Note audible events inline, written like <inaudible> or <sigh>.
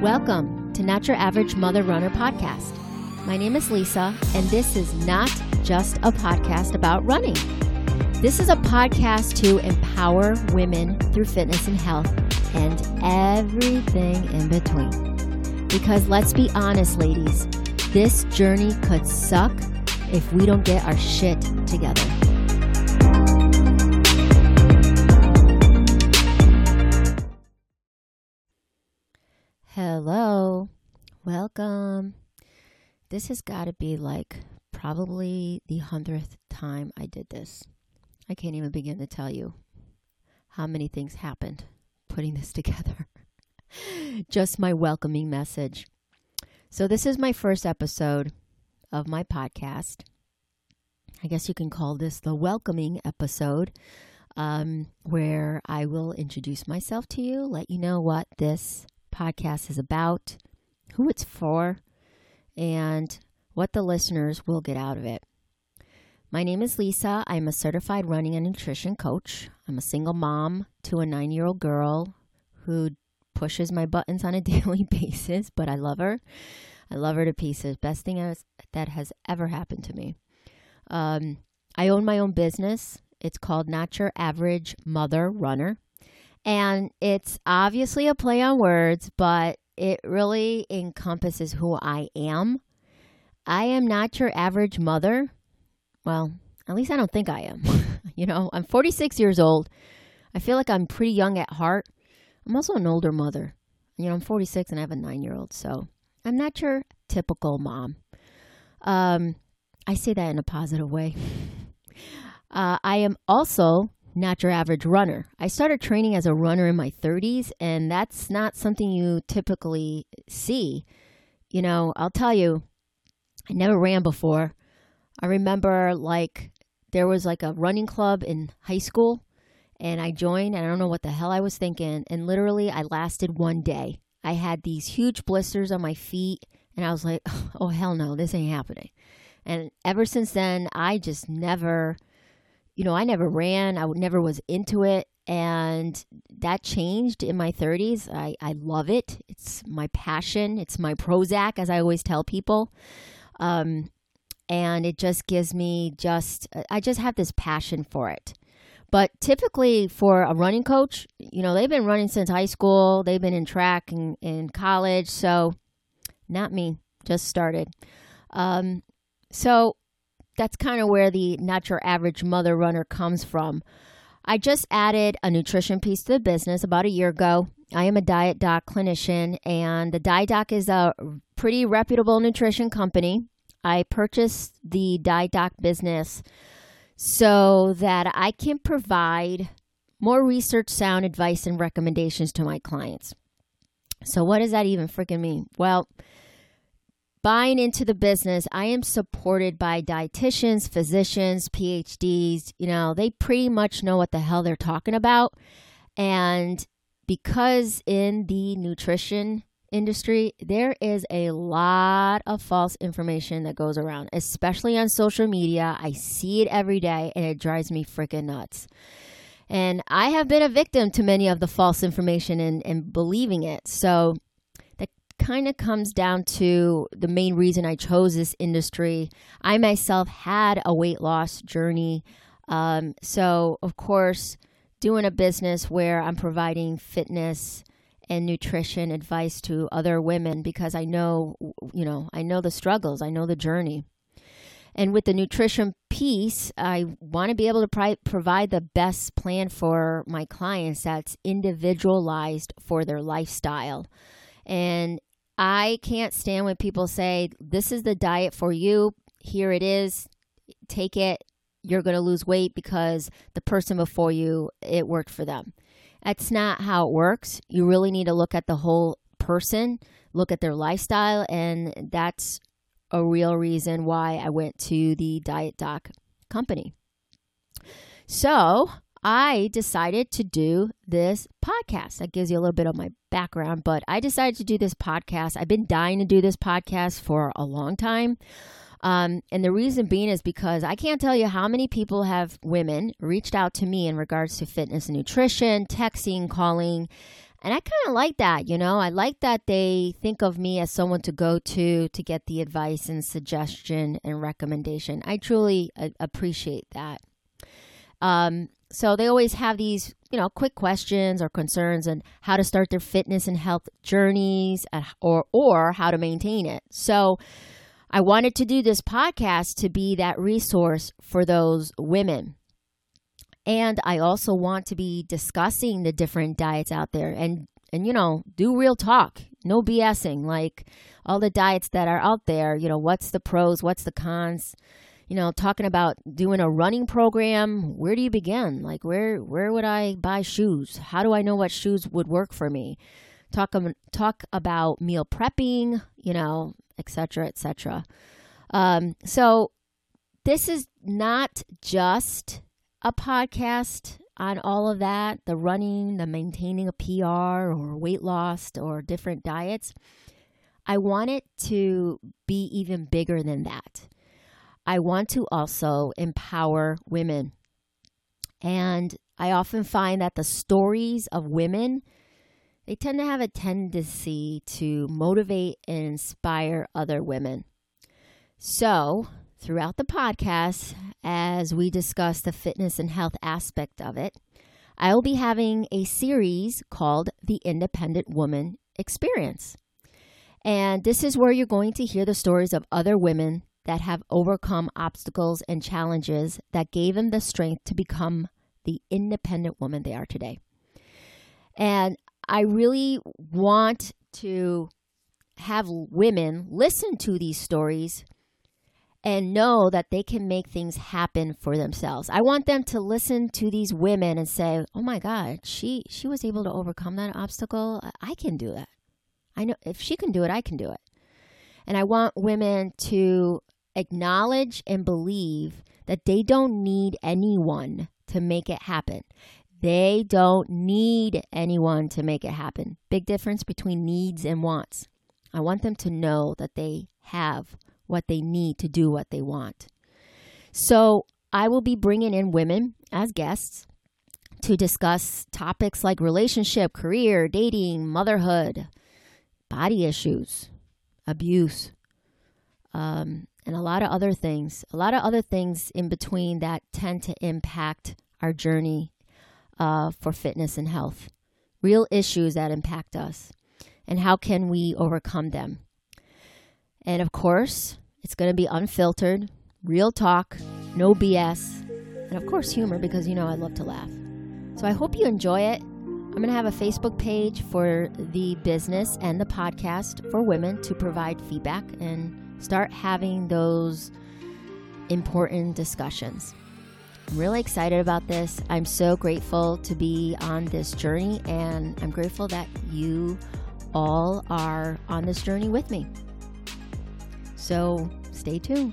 Welcome to Not Your Average Mother Runner podcast. My name is Lisa, and this is not just a podcast about running. This is a podcast to empower women through fitness and health and everything in between. Because let's be honest, ladies, this journey could suck if we don't get our shit together. Hello, welcome. This has got to be like probably the hundredth time I did this. I can't even begin to tell you how many things happened putting this <laughs> together. Just my welcoming message. So, this is my first episode of my podcast. I guess you can call this the welcoming episode, um, where I will introduce myself to you, let you know what this podcast is about, who it's for, and what the listeners will get out of it. My name is Lisa. I'm a certified running and nutrition coach. I'm a single mom to a nine year old girl who pushes my buttons on a <laughs> daily basis, but I love her. I love her to pieces. Best thing has, that has ever happened to me. Um, I own my own business. It's called Not Your Average Mother Runner. And it's obviously a play on words, but it really encompasses who I am. I am not your average mother. Well, at least I don't think I am. <laughs> you know, I'm 46 years old. I feel like I'm pretty young at heart. I'm also an older mother. You know, I'm 46 and I have a nine year old, so I'm not your typical mom. Um, I say that in a positive way. <laughs> Uh, I am also not your average runner. I started training as a runner in my 30s, and that's not something you typically see. You know, I'll tell you, I never ran before. I remember like there was like a running club in high school, and I joined, and I don't know what the hell I was thinking. And literally, I lasted one day. I had these huge blisters on my feet, and I was like, <laughs> oh, hell no, this ain't happening. And ever since then, I just never you know, I never ran, I never was into it. And that changed in my 30s. I, I love it. It's my passion. It's my Prozac, as I always tell people. Um, and it just gives me just, I just have this passion for it. But typically, for a running coach, you know, they've been running since high school, they've been in track and in college. So, not me, just started. Um, so, that's kind of where the not your average mother runner comes from. I just added a nutrition piece to the business about a year ago. I am a diet doc clinician, and the Diet Doc is a pretty reputable nutrition company. I purchased the Diet Doc business so that I can provide more research sound advice and recommendations to my clients. So, what does that even freaking mean? Well, buying into the business, I am supported by dietitians, physicians, PhDs. You know, they pretty much know what the hell they're talking about. And because in the nutrition industry, there is a lot of false information that goes around, especially on social media. I see it every day and it drives me freaking nuts. And I have been a victim to many of the false information and, and believing it. So that kind of comes down to the main reason I chose this industry. I myself had a weight loss journey. Um, so, of course, doing a business where I'm providing fitness and nutrition advice to other women because I know, you know, I know the struggles, I know the journey. And with the nutrition piece, I want to be able to provide the best plan for my clients that's individualized for their lifestyle. And I can't stand when people say, This is the diet for you. Here it is. Take it. You're going to lose weight because the person before you, it worked for them. That's not how it works. You really need to look at the whole person, look at their lifestyle, and that's a real reason why I went to the Diet Doc company. So I decided to do this podcast. That gives you a little bit of my background, but I decided to do this podcast. I've been dying to do this podcast for a long time. Um, and the reason being is because I can't tell you how many people have women reached out to me in regards to fitness and nutrition, texting, calling. And I kind of like that, you know. I like that they think of me as someone to go to to get the advice and suggestion and recommendation. I truly appreciate that. Um, so they always have these, you know, quick questions or concerns and how to start their fitness and health journeys or or how to maintain it. So I wanted to do this podcast to be that resource for those women. And I also want to be discussing the different diets out there and and you know, do real talk. No BSing like all the diets that are out there, you know, what's the pros, what's the cons? You know, talking about doing a running program, where do you begin? Like where where would I buy shoes? How do I know what shoes would work for me? Talk um, talk about meal prepping, you know, etc., etc. Um, so this is not just a podcast on all of that the running, the maintaining a PR or weight loss or different diets. I want it to be even bigger than that. I want to also empower women. And I often find that the stories of women they tend to have a tendency to motivate and inspire other women. So, throughout the podcast, as we discuss the fitness and health aspect of it, I will be having a series called The Independent Woman Experience. And this is where you're going to hear the stories of other women that have overcome obstacles and challenges that gave them the strength to become the independent woman they are today. And I really want to have women listen to these stories and know that they can make things happen for themselves. I want them to listen to these women and say, "Oh my god, she she was able to overcome that obstacle. I can do that. I know if she can do it, I can do it." And I want women to acknowledge and believe that they don't need anyone to make it happen. They don't need anyone to make it happen. Big difference between needs and wants. I want them to know that they have what they need to do what they want. So I will be bringing in women as guests to discuss topics like relationship, career, dating, motherhood, body issues, abuse, um, and a lot of other things. A lot of other things in between that tend to impact our journey uh, for fitness and health, real issues that impact us, and how can we overcome them. And of course, it's going to be unfiltered, real talk, no BS, and of course, humor because you know I love to laugh. So I hope you enjoy it. I'm going to have a Facebook page for the business and the podcast for women to provide feedback and start having those important discussions. I'm really excited about this. I'm so grateful to be on this journey, and I'm grateful that you all are on this journey with me. So stay tuned.